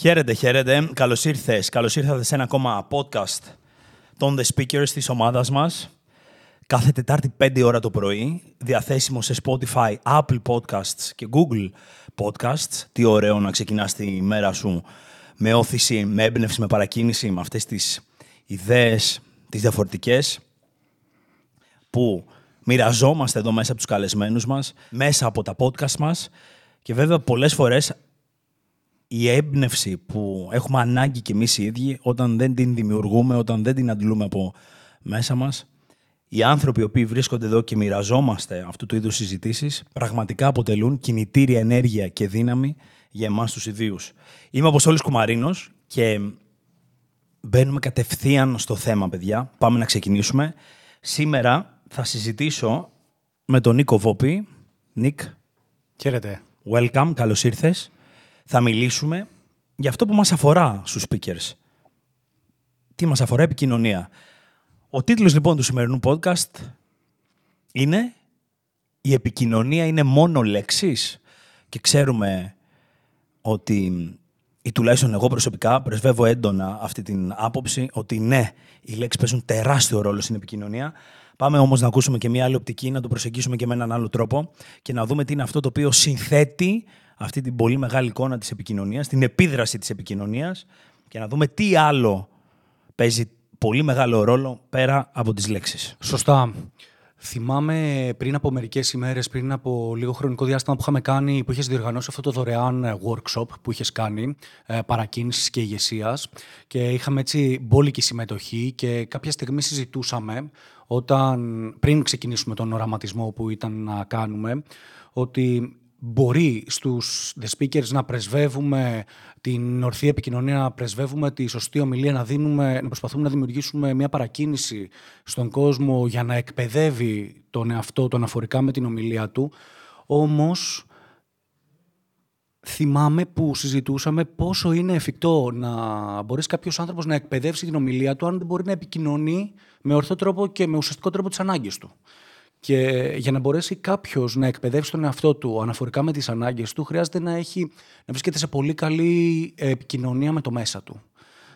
Χαίρετε, χαίρετε. Καλώς ήρθες. Καλώς ήρθατε σε ένα ακόμα podcast των The Speakers της ομάδας μας. Κάθε Τετάρτη 5 ώρα το πρωί, διαθέσιμο σε Spotify, Apple Podcasts και Google Podcasts. Τι ωραίο να ξεκινάς τη μέρα σου με όθηση, με έμπνευση, με παρακίνηση, με αυτές τις ιδέες, τις διαφορετικές, που μοιραζόμαστε εδώ μέσα από τους καλεσμένους μας, μέσα από τα podcast μας και βέβαια πολλές φορές η έμπνευση που έχουμε ανάγκη κι εμείς οι ίδιοι όταν δεν την δημιουργούμε, όταν δεν την αντλούμε από μέσα μας, οι άνθρωποι οι οποίοι βρίσκονται εδώ και μοιραζόμαστε αυτού του είδους συζητήσεις πραγματικά αποτελούν κινητήρια ενέργεια και δύναμη για εμάς τους ιδίους. Είμαι ο Αποστόλης Κουμαρίνος και μπαίνουμε κατευθείαν στο θέμα, παιδιά. Πάμε να ξεκινήσουμε. Σήμερα θα συζητήσω με τον Νίκο Βόπη. Νίκ. Χαίρετε. Welcome, καλώς ήρθες. Θα μιλήσουμε για αυτό που μας αφορά στους speakers. Τι μας αφορά, επικοινωνία. Ο τίτλος λοιπόν του σημερινού podcast είναι «Η επικοινωνία είναι μόνο λέξεις» και ξέρουμε ότι ή τουλάχιστον εγώ προσωπικά πρεσβεύω έντονα αυτή την άποψη ότι ναι, οι λέξεις παίζουν τεράστιο ρόλο στην επικοινωνία. Πάμε όμως να ακούσουμε και μια άλλη οπτική, να το προσεγγίσουμε και με έναν άλλο τρόπο και να δούμε τι είναι αυτό το οποίο συνθέτει αυτή την πολύ μεγάλη εικόνα της επικοινωνίας, την επίδραση της επικοινωνίας και να δούμε τι άλλο παίζει πολύ μεγάλο ρόλο πέρα από τις λέξεις. Σωστά. Θυμάμαι πριν από μερικές ημέρες, πριν από λίγο χρονικό διάστημα που είχαμε κάνει, που είχες διοργανώσει αυτό το δωρεάν ε, workshop που είχες κάνει, ε, παρακίνησης και ηγεσίας. Και είχαμε έτσι μπόλικη συμμετοχή και κάποια στιγμή συζητούσαμε, όταν, πριν ξεκινήσουμε τον οραματισμό που ήταν να κάνουμε, ότι μπορεί στους the speakers να πρεσβεύουμε την ορθή επικοινωνία, να πρεσβεύουμε τη σωστή ομιλία, να, δίνουμε, να προσπαθούμε να δημιουργήσουμε μια παρακίνηση στον κόσμο για να εκπαιδεύει τον εαυτό τον αφορικά με την ομιλία του. Όμως θυμάμαι που συζητούσαμε πόσο είναι εφικτό να μπορείς κάποιος άνθρωπος να εκπαιδεύσει την ομιλία του αν δεν μπορεί να επικοινωνεί με ορθό τρόπο και με ουσιαστικό τρόπο τις ανάγκες του. Και για να μπορέσει κάποιος να εκπαιδεύσει τον εαυτό του αναφορικά με τις ανάγκες του, χρειάζεται να, έχει, να βρίσκεται σε πολύ καλή επικοινωνία με το μέσα του.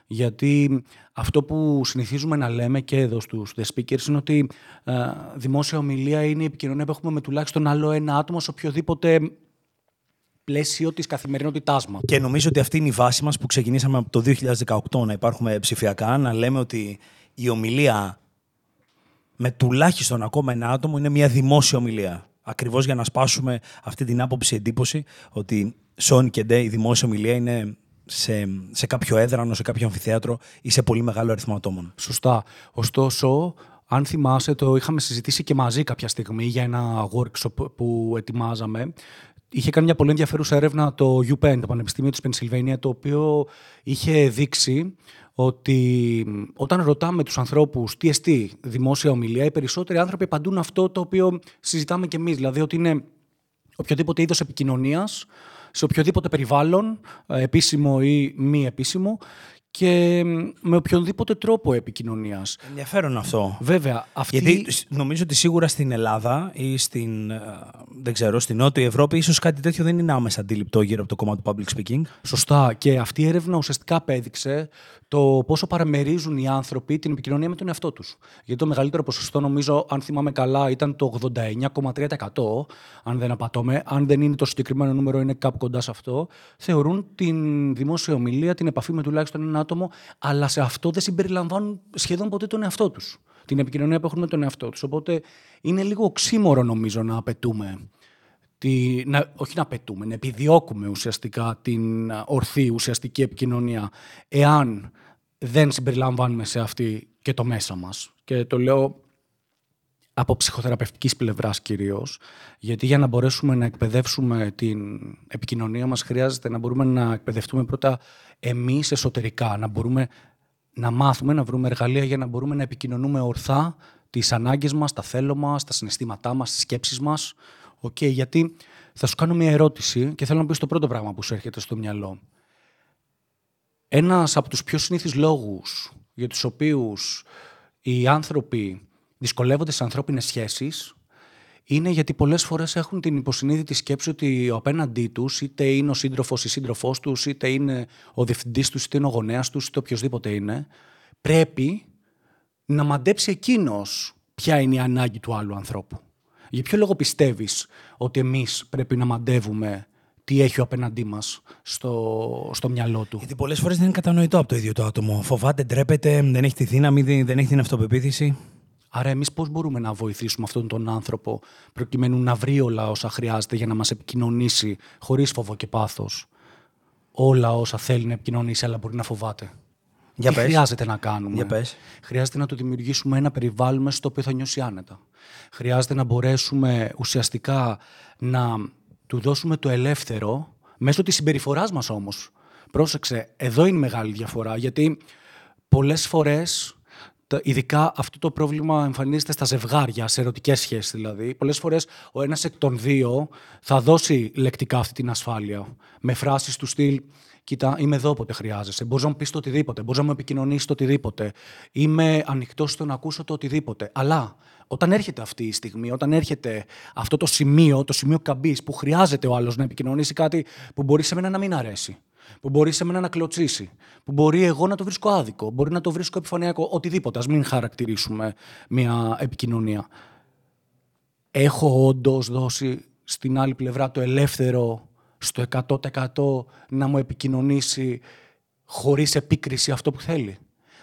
Γιατί αυτό που συνηθίζουμε να λέμε και εδώ στους The Speakers είναι ότι ε, δημόσια ομιλία είναι η επικοινωνία που έχουμε με τουλάχιστον άλλο ένα άτομο σε οποιοδήποτε πλαίσιο της καθημερινότητάς μας. Και νομίζω ότι αυτή είναι η βάση μας που ξεκινήσαμε από το 2018 να υπάρχουμε ψηφιακά, να λέμε ότι η ομιλία με τουλάχιστον ακόμα ένα άτομο είναι μια δημόσια ομιλία. Ακριβώς για να σπάσουμε αυτή την άποψη εντύπωση ότι Σόνι και Ντε η δημόσια ομιλία είναι σε, σε κάποιο έδρανο, σε κάποιο αμφιθέατρο ή σε πολύ μεγάλο αριθμό ατόμων. Σωστά. Ωστόσο, αν θυμάσαι, το είχαμε συζητήσει και μαζί κάποια στιγμή για ένα workshop που ετοιμάζαμε. Είχε κάνει μια πολύ ενδιαφέρουσα έρευνα το UPenn, το Πανεπιστήμιο της Πενσιλβένια, το οποίο είχε δείξει ότι όταν ρωτάμε τους ανθρώπους τι εστί δημόσια ομιλία, οι περισσότεροι άνθρωποι απαντούν αυτό το οποίο συζητάμε και εμείς, δηλαδή ότι είναι οποιοδήποτε είδος επικοινωνίας, σε οποιοδήποτε περιβάλλον, ε, επίσημο ή μη επίσημο, και με οποιονδήποτε τρόπο επικοινωνίας. Ενδιαφέρον αυτό. Βέβαια. Αυτή... Γιατί νομίζω ότι σίγουρα στην Ελλάδα ή στην, ε, δεν ξέρω, στην Νότια Ευρώπη ίσως κάτι τέτοιο δεν είναι άμεσα αντιληπτό γύρω από το κομμάτι του public speaking. Σωστά. Και αυτή η έρευνα ουσιαστικά απέδειξε το πόσο παραμερίζουν οι άνθρωποι την επικοινωνία με τον εαυτό τους. Γιατί το μεγαλύτερο ποσοστό, νομίζω, αν θυμάμαι καλά, ήταν το 89,3%. Αν δεν απατώμε, αν δεν είναι το συγκεκριμένο νούμερο, είναι κάπου κοντά σε αυτό. Θεωρούν την δημόσια ομιλία, την επαφή με τουλάχιστον ένα άτομο, αλλά σε αυτό δεν συμπεριλαμβάνουν σχεδόν ποτέ τον εαυτό τους. Την επικοινωνία που έχουν με τον εαυτό τους. Οπότε είναι λίγο οξύμορο, νομίζω, να απαιτούμε τη, να, όχι να απαιτούμε, να επιδιώκουμε ουσιαστικά την ορθή ουσιαστική επικοινωνία εάν δεν συμπεριλαμβάνουμε σε αυτή και το μέσα μας. Και το λέω από ψυχοθεραπευτικής πλευράς κυρίως, γιατί για να μπορέσουμε να εκπαιδεύσουμε την επικοινωνία μας χρειάζεται να μπορούμε να εκπαιδευτούμε πρώτα εμείς εσωτερικά, να μπορούμε να μάθουμε, να βρούμε εργαλεία για να μπορούμε να επικοινωνούμε ορθά τις ανάγκες μας, τα θέλω μας, τα συναισθήματά μας, τις σκέψεις μας. Okay, γιατί θα σου κάνω μια ερώτηση και θέλω να πεις το πρώτο πράγμα που σου έρχεται στο μυαλό. Ένας από τους πιο συνήθεις λόγους για τους οποίους οι άνθρωποι δυσκολεύονται σε ανθρώπινες σχέσεις είναι γιατί πολλές φορές έχουν την υποσυνείδητη σκέψη ότι ο απέναντί τους, είτε είναι ο σύντροφος ή σύντροφός τους, είτε είναι ο διευθυντής τους, είτε είναι ο γονέας τους, είτε οποιοδήποτε είναι, πρέπει να μαντέψει εκείνος ποια είναι η ανάγκη του άλλου ανθρώπου. Για ποιο λόγο πιστεύεις ότι εμείς πρέπει να μαντεύουμε τι έχει ο απέναντί μας στο, στο μυαλό του; Γιατί πολλές φορές δεν είναι κατανοητό από το ίδιο το άτομο. Φοβάται, ντρέπεται, δεν έχει τη δύναμη, δεν έχει την αυτοπεποίθηση. Άρα, εμείς πώς μπορούμε να βοηθήσουμε αυτόν τον άνθρωπο προκειμένου να βρει όλα όσα χρειάζεται για να μας επικοινωνήσει χωρίς φόβο και πάθος; Όλα όσα θέλει να επικοινωνήσει, αλλά μπορεί να φοβάται. Για Τι πες. χρειάζεται να κάνουμε; Για πες. Χρειάζεται να του δημιουργήσουμε ένα περιβάλλον μέσα στο οποίο θα νιώσει άνετα. Χρειάζεται να μπορέσουμε ουσιαστικά να του δώσουμε το ελεύθερο μέσω της συμπεριφοράς μας όμως. Πρόσεξε, εδώ είναι η μεγάλη διαφορά, γιατί πολλές φορές, τα- ειδικά αυτό το πρόβλημα εμφανίζεται στα ζευγάρια, σε ερωτικές σχέσεις δηλαδή, πολλές φορές ο ένας εκ των δύο θα δώσει λεκτικά αυτή την ασφάλεια, με φράσεις του στυλ Κοίτα, είμαι εδώ όποτε χρειάζεσαι. Μπορείς να μου πεις το οτιδήποτε. Μπορείς να μου επικοινωνήσεις το οτιδήποτε. Είμαι ανοιχτός στο να ακούσω το οτιδήποτε. Αλλά όταν έρχεται αυτή η στιγμή, όταν έρχεται αυτό το σημείο, το σημείο καμπής που χρειάζεται ο άλλος να επικοινωνήσει κάτι που μπορεί σε μένα να μην αρέσει, που μπορεί σε μένα να κλωτσίσει, που μπορεί εγώ να το βρίσκω άδικο, μπορεί να το βρίσκω επιφανειακό, οτιδήποτε. Α μην χαρακτηρίσουμε μια επικοινωνία. Έχω όντως δώσει στην άλλη πλευρά το ελεύθερο στο 100% να μου επικοινωνήσει χωρίς επίκριση αυτό που θέλει.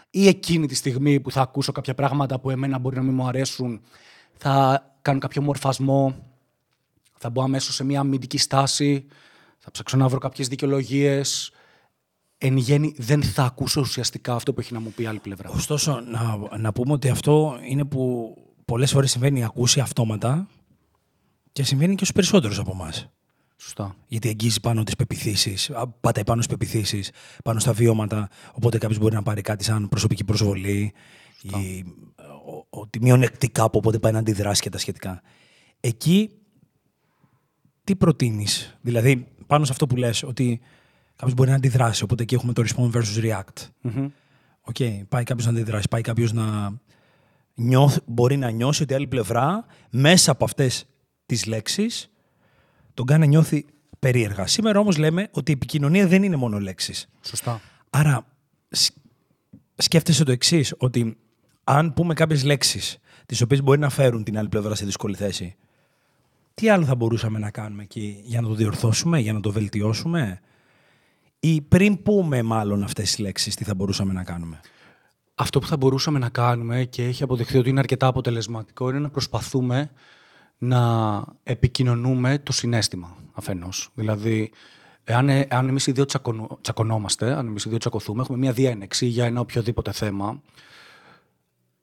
Ή εκείνη τη στιγμή που θα ακούσω κάποια πράγματα που εμένα μπορεί να μην μου αρέσουν, θα κάνω κάποιο μορφασμό, θα μπω αμέσως σε μια αμυντική στάση, θα ψάξω να βρω κάποιες δικαιολογίες. Εν γέννη δεν θα ακούσω ουσιαστικά αυτό που έχει να μου πει η άλλη πλευρά. Ωστόσο, να, να πούμε ότι αυτό είναι που πολλές φορές συμβαίνει ακούσει αυτόματα και συμβαίνει και στους περισσότερους από εμάς. Σωστά. Γιατί αγγίζει πάνω τις πεπιθήσεις, πατάει πάνω στις πεποιθήσεις, πάνω στα βιώματα. Οπότε κάποιος μπορεί να πάρει κάτι σαν προσωπική προσβολή ή ο- ότι μειονεκτεί κάπου οπότε πάει να αντιδράσει και τα σχετικά. Εκεί τι προτείνεις, Δηλαδή, πάνω σε αυτό που λες, ότι κάποιος μπορεί να αντιδράσει. Οπότε εκεί έχουμε το respond versus react. OK, πάει κάποιος να αντιδράσει, πάει κάποιος να νιώθ, μπορεί να νιώσει ότι η άλλη πλευρά μέσα από αυτές τις λέξεις τον κάνει να νιώθει περίεργα. Σήμερα όμως λέμε ότι η επικοινωνία δεν είναι μόνο λέξεις. Σωστά. Άρα σ- σκέφτεσαι το εξής, ότι αν πούμε κάποιες λέξεις τις οποίες μπορεί να φέρουν την άλλη πλευρά σε δύσκολη θέση, τι άλλο θα μπορούσαμε να κάνουμε εκεί για να το διορθώσουμε, για να το βελτιώσουμε, ή πριν πούμε μάλλον αυτές τις λέξεις, τι θα μπορούσαμε να κάνουμε; Αυτό που θα μπορούσαμε να κάνουμε και έχει αποδειχθεί ότι είναι αρκετά αποτελεσματικό είναι να προσπαθούμε να επικοινωνούμε το συνέστημα αφενός. Δηλαδή, εάν, ε- αν εμείς οι δύο τσακωνο- τσακωνόμαστε, αν εμείς οι δύο τσακωθούμε, έχουμε μια διένεξη για ένα οποιοδήποτε θέμα,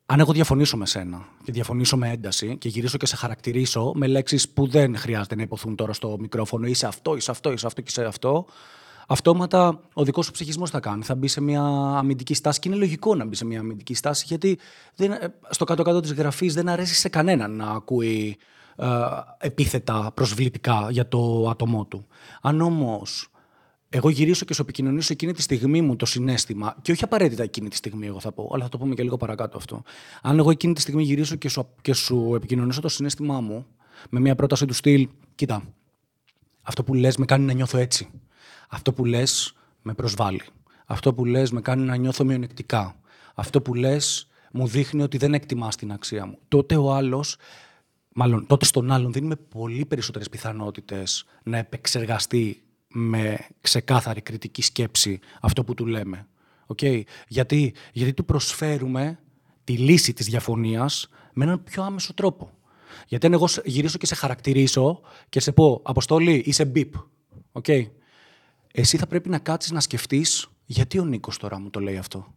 αν εγώ διαφωνήσω με σένα και διαφωνήσω με ένταση και γυρίσω και σε χαρακτηρίσω με λέξεις που δεν χρειάζεται να υποθούν τώρα στο μικρόφωνο, είσαι αυτό, είσαι αυτό, είσαι αυτό και είσαι αυτό, αυτόματα ο δικός σου ψυχισμός θα κάνει. Θα μπει σε μια αμυντική στάση και είναι λογικό να μπει σε μια αμυντική στάση γιατί δεν, ε, στο κάτω-κάτω της γραφής δεν αρέσει σε κανέναν να ακούει ε, επίθετα προσβλητικά για το άτομό του. Αν όμως εγώ γυρίσω και σου επικοινωνήσω εκείνη τη στιγμή μου το συνέστημα, και όχι απαραίτητα εκείνη τη στιγμή, εγώ θα πω, αλλά θα το πούμε και λίγο παρακάτω αυτό. Αν εγώ εκείνη τη στιγμή γυρίσω και σου, και σου επικοινωνήσω το συνέστημά μου με μια πρόταση του στυλ, κοίτα, αυτό που λες με κάνει να νιώθω έτσι. Αυτό που λες με προσβάλλει. Αυτό που λες με κάνει να νιώθω μειονεκτικά. Αυτό που λες μου δείχνει ότι δεν εκτιμάς την αξία μου. Τότε ο άλλος, μάλλον τότε στον άλλον δίνουμε πολύ περισσότερες πιθανότητες να επεξεργαστεί με ξεκάθαρη κριτική σκέψη αυτό που του λέμε. Okay. Γιατί, γιατί του προσφέρουμε τη λύση της διαφωνίας με έναν πιο άμεσο τρόπο. Γιατί αν εγώ σε- γυρίσω και σε χαρακτηρίσω και σε πω «Αποστόλη, είσαι μπιπ», okay. εσύ θα πρέπει να κάτσεις να σκεφτείς γιατί ο Νίκος τώρα μου το λέει αυτό;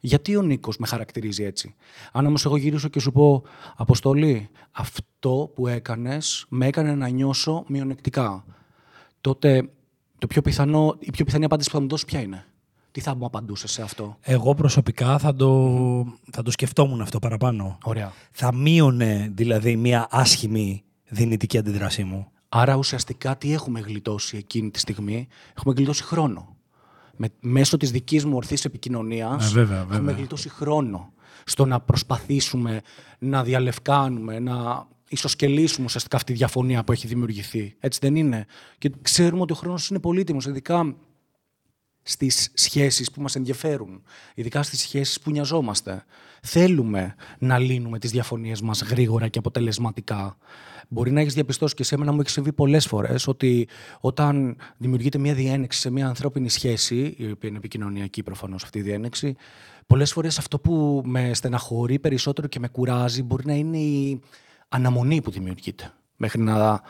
Γιατί ο Νίκος με χαρακτηρίζει έτσι; Αν όμως εγώ γυρίσω και σου πω «Αποστολή, αυτό που έκανες με έκανε να νιώσω μειονεκτικά», τότε το πιο πιθανό, η πιο πιθανή απάντηση που θα μου δώσει ποια είναι; Τι θα μου απαντούσε σε αυτό; Εγώ προσωπικά θα το, θα το σκεφτόμουν αυτό παραπάνω. Ωραία. Θα μείωνε δηλαδή μια άσχημη δυνητική αντίδρασή μου. Άρα ουσιαστικά τι έχουμε γλιτώσει εκείνη τη στιγμή; Έχουμε γλιτώσει χρόνο. Με, μέσω της δικής μου ορθής επικοινωνίας Ε, βέβαια, έχουμε βέβαια. γλιτώσει χρόνο στο να προσπαθήσουμε να διαλευκάνουμε, να ισοσκελίσουμε ουσιαστικά αυτή τη διαφωνία που έχει δημιουργηθεί. Έτσι δεν είναι; Και ξέρουμε ότι ο χρόνος είναι πολύτιμος, ειδικά στις σχέσεις που μας ενδιαφέρουν, ειδικά στις σχέσεις που νοιαζόμαστε. Θέλουμε να λύνουμε τις διαφωνίες μας γρήγορα και αποτελεσματικά. Μπορεί να έχεις διαπιστώσει και σε μένα μου έχεις συμβεί πολλές φορές ότι όταν δημιουργείται μια διένεξη σε μια ανθρώπινη σχέση, η οποία είναι επικοινωνιακή προφανώς αυτή η διένεξη, πολλές φορές αυτό που με στεναχωρεί περισσότερο και με κουράζει μπορεί να είναι η αναμονή που δημιουργείται μέχρι να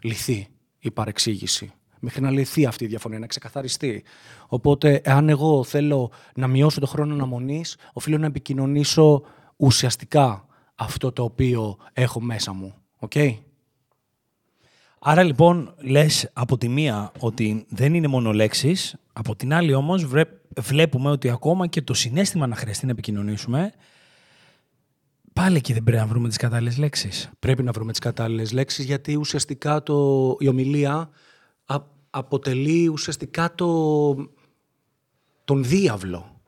λυθεί η παρεξήγηση μέχρι να λυθεί αυτή η διαφωνία, να ξεκαθαριστεί. Οπότε, αν εγώ θέλω να μειώσω το χρόνο αναμονής, οφείλω να επικοινωνήσω ουσιαστικά αυτό το οποίο έχω μέσα μου. Okay? Άρα λοιπόν λες από τη μία ότι δεν είναι μόνο λέξεις, από την άλλη όμως βλέπουμε ότι ακόμα και το συνέστημα να χρειαστεί να επικοινωνήσουμε, πάλι εκεί δεν πρέπει να βρούμε τις κατάλληλες λέξεις. Πρέπει να βρούμε τις κατάλληλες λέξεις γιατί ουσιαστικά το, η ομιλία αποτελεί ουσιαστικά το, τον διάβλο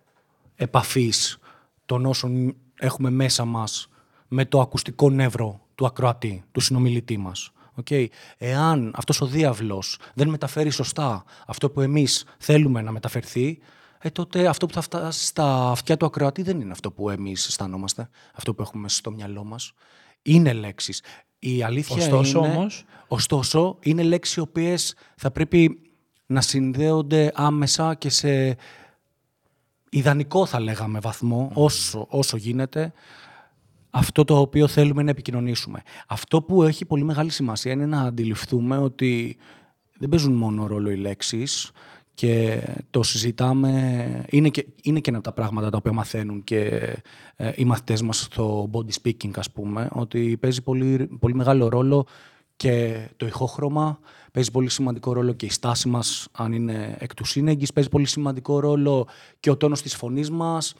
επαφής των όσων έχουμε μέσα μας με το ακουστικό νεύρο του ακροατή, του συνομιλητή μας. Okay. Εάν αυτός ο διάβλος δεν μεταφέρει σωστά αυτό που εμείς θέλουμε να μεταφερθεί, ε, τότε αυτό που θα φτάσει στα αυτιά του ακροατή δεν είναι αυτό που εμείς αισθανόμαστε, αυτό που έχουμε στο μυαλό μας. Είναι λέξεις. Η αλήθεια ωστόσο, είναι... Όμως... Ωστόσο, είναι λέξεις οι οποίες θα πρέπει να συνδέονται άμεσα και σε ιδανικό θα λέγαμε βαθμό, όσο, όσο γίνεται, αυτό το οποίο θέλουμε να επικοινωνήσουμε. Αυτό που έχει πολύ μεγάλη σημασία είναι να αντιληφθούμε ότι δεν παίζουν μόνο ρόλο οι λέξεις και το συζητάμε, είναι και, είναι και ένα από τα πράγματα τα οποία μαθαίνουν και ε, οι μαθητές μας στο body speaking ας πούμε, ότι παίζει πολύ, πολύ μεγάλο ρόλο και το ηχόχρωμα, παίζει πολύ σημαντικό ρόλο και η στάση μας αν είναι εκ του σύνεγγυς, παίζει πολύ σημαντικό ρόλο και ο τόνος της φωνής μας,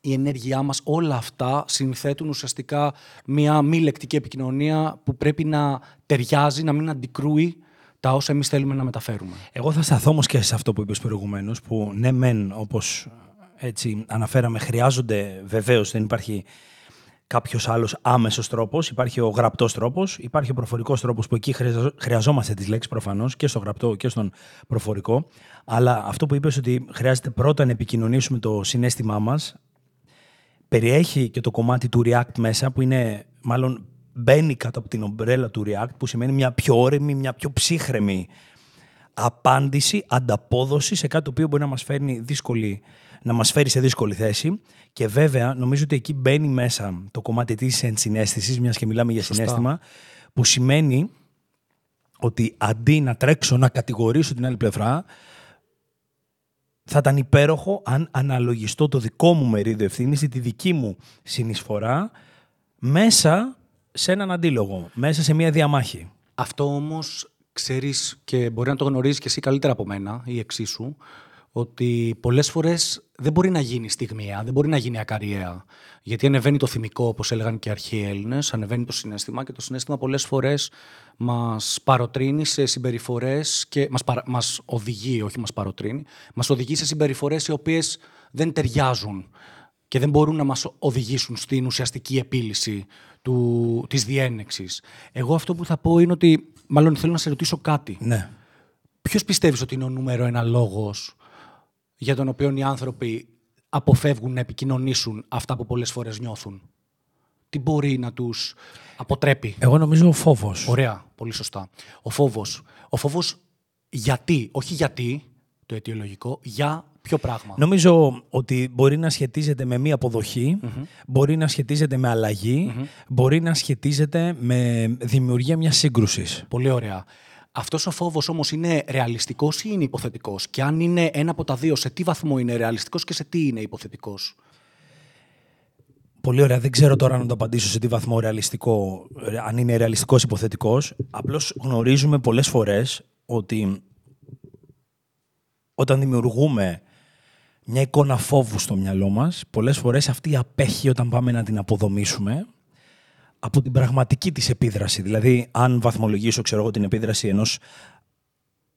η ενέργειά μας, όλα αυτά συνθέτουν ουσιαστικά μια μη λεκτική επικοινωνία που πρέπει να ταιριάζει, να μην αντικρούει τα όσα εμείς θέλουμε να μεταφέρουμε. Εγώ θα σταθώ όμως και σε αυτό που είπες προηγουμένως, που ναι μεν όπως έτσι αναφέραμε χρειάζονται βεβαίως, δεν υπάρχει κάποιος άλλος άμεσος τρόπος. Υπάρχει ο γραπτός τρόπος, υπάρχει ο προφορικός τρόπος που εκεί χρειαζόμαστε τις λέξεις προφανώς και στο γραπτό και στον προφορικό. Αλλά αυτό που είπες ότι χρειάζεται πρώτα να επικοινωνήσουμε το συνέστημά μας, περιέχει και το κομμάτι του React μέσα, που είναι μάλλον μπαίνει κάτω από την ομπρέλα του React, που σημαίνει μια πιο όρεμη, μια πιο ψύχρεμη απάντηση, ανταπόδοση σε κάτι το οποίο μπορεί να μας φέρνει δύσκολη να μας φέρει σε δύσκολη θέση. Και βέβαια, νομίζω ότι εκεί μπαίνει μέσα το κομμάτι της ενσυναίσθησης, μιας και μιλάμε για συνέστημα, που σημαίνει ότι αντί να τρέξω να κατηγορήσω την άλλη πλευρά, θα ήταν υπέροχο αν αναλογιστώ το δικό μου μερίδιο ευθύνης ή τη δική μου συνεισφορά μέσα σε έναν αντίλογο, μέσα σε μια διαμάχη. Αυτό όμως ξέρεις και μπορεί να το γνωρίζεις και εσύ καλύτερα από μένα ή εξίσου, ότι πολλές φορές δεν μπορεί να γίνει στιγμιαία, δεν μπορεί να γίνει ακαριέα. Γιατί ανεβαίνει το θυμικό, όπως έλεγαν και οι αρχαίοι Έλληνες, ανεβαίνει το συνέστημα και το συνέστημα πολλές φορές μας παροτρύνει σε συμπεριφορές και μας, μας οδηγεί, όχι μας παροτρύνει, μας οδηγεί σε συμπεριφορές οι οποίες δεν ταιριάζουν και δεν μπορούν να μας οδηγήσουν στην ουσιαστική επίλυση του, της διένεξης. Εγώ αυτό που θα πω είναι ότι, μάλλον θέλω να σε ρωτήσω κάτι. Ναι. Ποιος πιστεύεις ότι είναι ο νούμερο ένα λόγος για τον οποίο οι άνθρωποι αποφεύγουν να επικοινωνήσουν αυτά που πολλές φορές νιώθουν; Τι μπορεί να τους αποτρέπει; Εγώ νομίζω ο φόβος. Ωραία, πολύ σωστά. Ο φόβος. Ο φόβος γιατί, όχι γιατί, το αιτιολογικό, για ποιο πράγμα; Νομίζω ότι μπορεί να σχετίζεται με μία μπορεί να σχετίζεται με αλλαγη μπορεί να σχετίζεται με δημιουργία μιας σύγκρουσης. Πολύ ωραία. Αυτός ο φόβος όμως είναι ρεαλιστικός ή είναι υποθετικός; Και αν είναι ένα από τα δύο, σε τι βαθμό είναι ρεαλιστικός και σε τι είναι υποθετικός; Πολύ ωραία. Δεν ξέρω τώρα να το απαντήσω σε τι βαθμό ρεαλιστικό, αν είναι ρεαλιστικός ή υποθετικός. Απλώς γνωρίζουμε πολλές φορές ότι όταν δημιουργούμε μια εικόνα φόβου στο μυαλό μας, πολλές φορές αυτή απέχει όταν πάμε να την αποδομήσουμε από την πραγματική της επίδραση. Δηλαδή, αν βαθμολογήσω ξέρω εγώ, την επίδραση ενός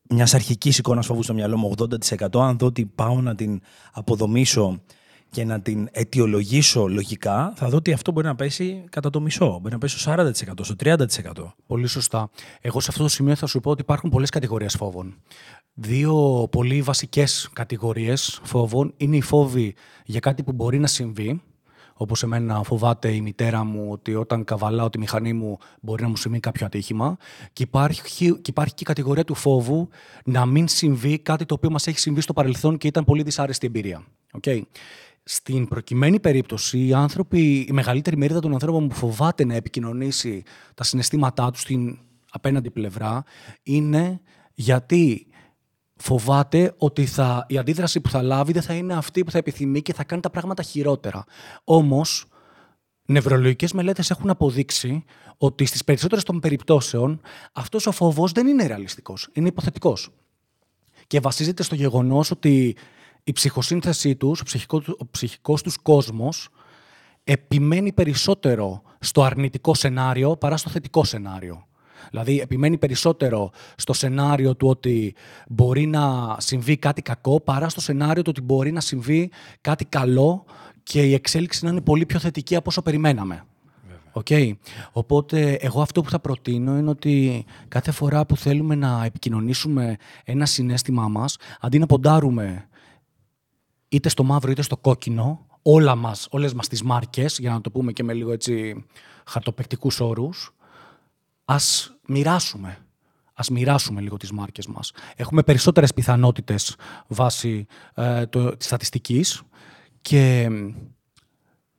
μιας αρχικής εικόνας φόβου στο μυαλό μου 80%, αν δω ότι πάω να την αποδομήσω και να την αιτιολογήσω λογικά, θα δω ότι αυτό μπορεί να πέσει κατά το μισό. Μπορεί να πέσει στο 40%, στο 30%. Πολύ σωστά. Εγώ σε αυτό το σημείο θα σου πω ότι υπάρχουν πολλές κατηγορίες φόβων. Δύο πολύ βασικές κατηγορίες φόβων είναι οι φόβοι για κάτι που μπορεί να συμβεί, όπως εμένα φοβάται η μητέρα μου ότι όταν καβαλάω τη μηχανή μου μπορεί να μου συμβεί κάποιο ατύχημα. Και υπάρχει, και υπάρχει και η κατηγορία του φόβου να μην συμβεί κάτι το οποίο μας έχει συμβεί στο παρελθόν και ήταν πολύ δυσάρεστη εμπειρία. Okay. Στην προκειμένη περίπτωση, οι άνθρωποι, η μεγαλύτερη μερίδα των ανθρώπων που φοβάται να επικοινωνήσει τα συναισθήματά τους στην απέναντι πλευρά είναι γιατί φοβάται ότι θα, η αντίδραση που θα λάβει δεν θα είναι αυτή που θα επιθυμεί και θα κάνει τα πράγματα χειρότερα. Όμως, νευρολογικές μελέτες έχουν αποδείξει ότι στις περισσότερες των περιπτώσεων αυτός ο φόβος δεν είναι ρεαλιστικός, είναι υποθετικός. Και βασίζεται στο γεγονός ότι η ψυχοσύνθεσή τους, ο, ψυχικό, ο ψυχικός τους κόσμος επιμένει περισσότερο στο αρνητικό σενάριο παρά στο θετικό σενάριο. Δηλαδή επιμένει περισσότερο στο σενάριο του ότι μπορεί να συμβεί κάτι κακό παρά στο σενάριο του ότι μπορεί να συμβεί κάτι καλό και η εξέλιξη να είναι πολύ πιο θετική από όσο περιμέναμε. Okay. Οπότε εγώ αυτό που θα προτείνω είναι ότι κάθε φορά που θέλουμε να επικοινωνήσουμε ένα συνέστημά μας, αντί να ποντάρουμε είτε στο μαύρο είτε στο κόκκινο, όλα μας, όλες μας τις μάρκες, για να το πούμε και με λίγο έτσι χαρτοπεκτικούς όρους, ας μοιράσουμε. Ας μοιράσουμε λίγο τις μάρκες μας. Έχουμε περισσότερες πιθανότητες βάσει ε, το, της στατιστικής και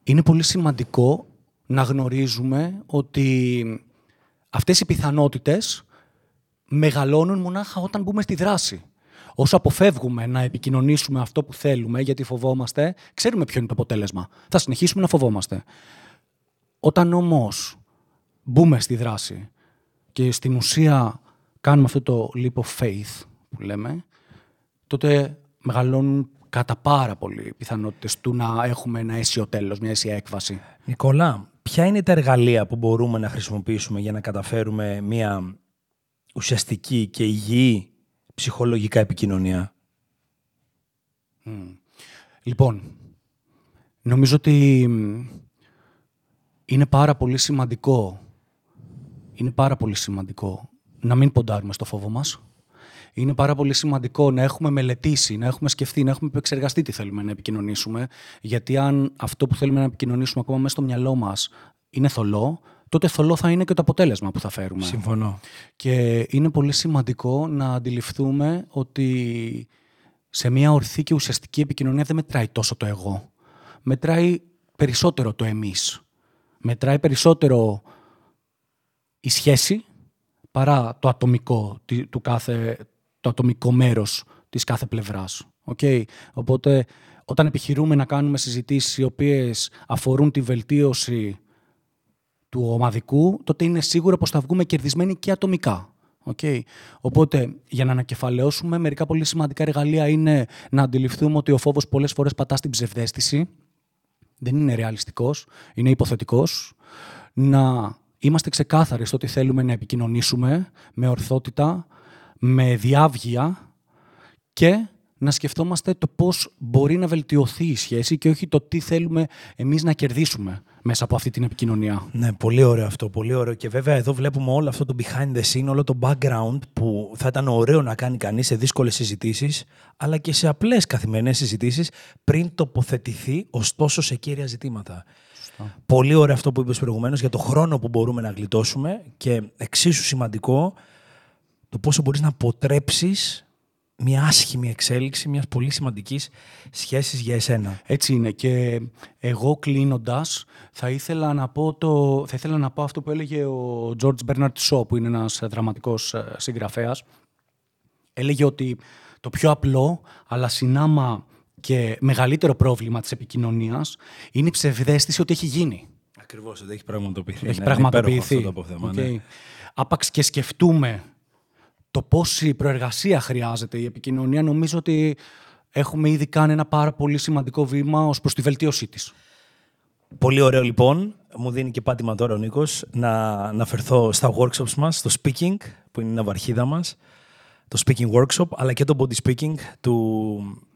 είναι πολύ σημαντικό να γνωρίζουμε ότι αυτές οι πιθανότητες μεγαλώνουν μονάχα όταν μπούμε στη δράση. Όσο αποφεύγουμε να επικοινωνήσουμε αυτό που θέλουμε, γιατί φοβόμαστε, ξέρουμε ποιο είναι το αποτέλεσμα. Θα συνεχίσουμε να φοβόμαστε. Όταν όμως μπούμε στη δράση και στην ουσία κάνουμε αυτό το leap of faith που λέμε, τότε μεγαλώνουν κατά πάρα πολύ πιθανότητες του να έχουμε ένα αίσιο τέλος, μια αίσια έκβαση. Νικόλα, ποια είναι τα εργαλεία που μπορούμε να χρησιμοποιήσουμε για να καταφέρουμε μια ουσιαστική και υγιή ψυχολογικά επικοινωνία; Λοιπόν, νομίζω ότι είναι πάρα πολύ σημαντικό είναι πάρα πολύ σημαντικό να μην ποντάρουμε στο φόβο μας. Είναι πάρα πολύ σημαντικό να έχουμε μελετήσει, να έχουμε σκεφτεί, να έχουμε επεξεργαστεί τι θέλουμε να επικοινωνήσουμε. Γιατί αν αυτό που θέλουμε να επικοινωνήσουμε ακόμα μέσα στο μυαλό μας είναι θολό, τότε θολό θα είναι και το αποτέλεσμα που θα φέρουμε. Συμφωνώ. Και είναι πολύ σημαντικό να αντιληφθούμε ότι σε μια ορθή και ουσιαστική επικοινωνία δεν μετράει τόσο το εγώ. Μετράει περισσότερο το εμείς. Μετράει περισσότερο η σχέση παρά το ατομικό, του κάθε, το ατομικό μέρος της κάθε πλευράς. Okay. Οπότε όταν επιχειρούμε να κάνουμε συζητήσεις οι οποίες αφορούν τη βελτίωση του ομαδικού, τότε είναι σίγουρο πως θα βγούμε κερδισμένοι και ατομικά. Okay. Οπότε, για να ανακεφαλαιώσουμε, μερικά πολύ σημαντικά εργαλεία είναι να αντιληφθούμε ότι ο φόβος πολλές φορές πατά στην ψευδέστηση. Δεν είναι ρεαλιστικός, είναι υποθετικός. Να είμαστε ξεκάθαροι στο ότι θέλουμε να επικοινωνήσουμε με ορθότητα, με διάβγεια και να σκεφτόμαστε το πώς μπορεί να βελτιωθεί η σχέση και όχι το τι θέλουμε εμείς να κερδίσουμε μέσα από αυτή την επικοινωνία. Ναι, πολύ ωραίο αυτό, πολύ ωραίο. Και βέβαια εδώ βλέπουμε όλο αυτό το behind the scene, όλο το background που θα ήταν ωραίο να κάνει κανείς σε δύσκολες συζητήσεις, αλλά και σε απλές καθημερινές συζητήσεις πριν τοποθετηθεί ωστόσο σε κύρια ζητήματα. Πολύ ωραίο αυτό που είπες προηγουμένως για το χρόνο που μπορούμε να γλιτώσουμε και εξίσου σημαντικό το πόσο μπορείς να αποτρέψεις μια άσχημη εξέλιξη μιας πολύ σημαντικής σχέσης για εσένα. Έτσι είναι. Και εγώ κλείνοντας, θα, ήθελα να πω το, θα ήθελα να πω αυτό που έλεγε ο George Bernard Shaw, που είναι ένας δραματικός ε, συγγραφέας. Έλεγε ότι το πιο απλό, αλλά συνάμα και μεγαλύτερο πρόβλημα της επικοινωνίας είναι η ψευδέστηση ότι έχει γίνει. Ακριβώς, ότι έχει πραγματοποιηθεί. Έχει ναι, πραγματοποιηθεί. Αυτό το αποθέμα, okay. ναι. Άπαξ και σκεφτούμε το πόση προεργασία χρειάζεται η επικοινωνία, νομίζω ότι έχουμε ήδη κάνει ένα πάρα πολύ σημαντικό βήμα ως προς τη βελτίωσή της. Πολύ ωραίο λοιπόν. Μου δίνει και πάτημα τώρα ο Νίκος να αναφερθώ στα workshops μας, στο speaking, που είναι η ναυαρχίδα μας, το speaking workshop, αλλά και το body speaking του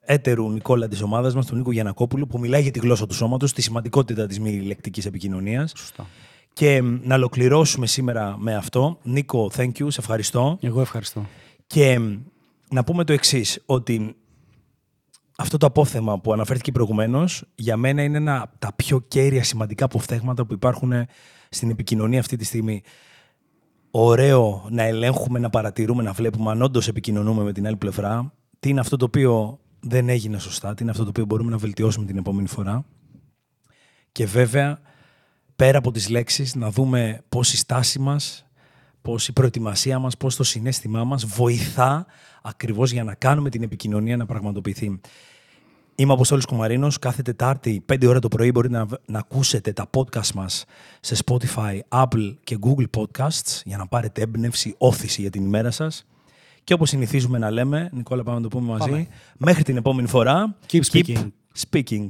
έτερου Νικόλα της ομάδας μας, τον Νίκο Γιανακόπουλου, που μιλάει για τη γλώσσα του σώματος, τη σημαντικότητα της μη λεκτικής επικοινωνίας. Σωστά. Και να ολοκληρώσουμε σήμερα με αυτό. Νίκο, thank you, σε ευχαριστώ. Εγώ ευχαριστώ. Και να πούμε το εξής, ότι αυτό το απόθεμα που αναφέρθηκε προηγουμένως, για μένα είναι ένα από τα πιο κέρια σημαντικά αποφθέγματα που υπάρχουν στην επικοινωνία αυτή τη στιγμή. Ωραίο να ελέγχουμε, να παρατηρούμε, να βλέπουμε αν όντως επικοινωνούμε με την άλλη πλευρά. Τι είναι αυτό το οποίο δεν έγινε σωστά, τι είναι αυτό το οποίο μπορούμε να βελτιώσουμε την επόμενη φορά. Και βέβαια, πέρα από τις λέξεις, να δούμε πώς η στάση μας, πώς η προετοιμασία μας, πώς το συνέστημά μας βοηθά ακριβώς για να κάνουμε την επικοινωνία να πραγματοποιηθεί. Είμαι ο Αποστόλης Κουμαρίνος. Κάθε Τετάρτη, 5 ώρα το πρωί, μπορείτε να, να ακούσετε τα podcast μας σε Spotify, Apple και Google Podcasts για να πάρετε έμπνευση, όθηση για την ημέρα σας. Και όπως συνηθίζουμε να λέμε, Νικόλα πάμε να το πούμε μαζί, Πάμε. μέχρι την επόμενη φορά, Keep speaking. speaking.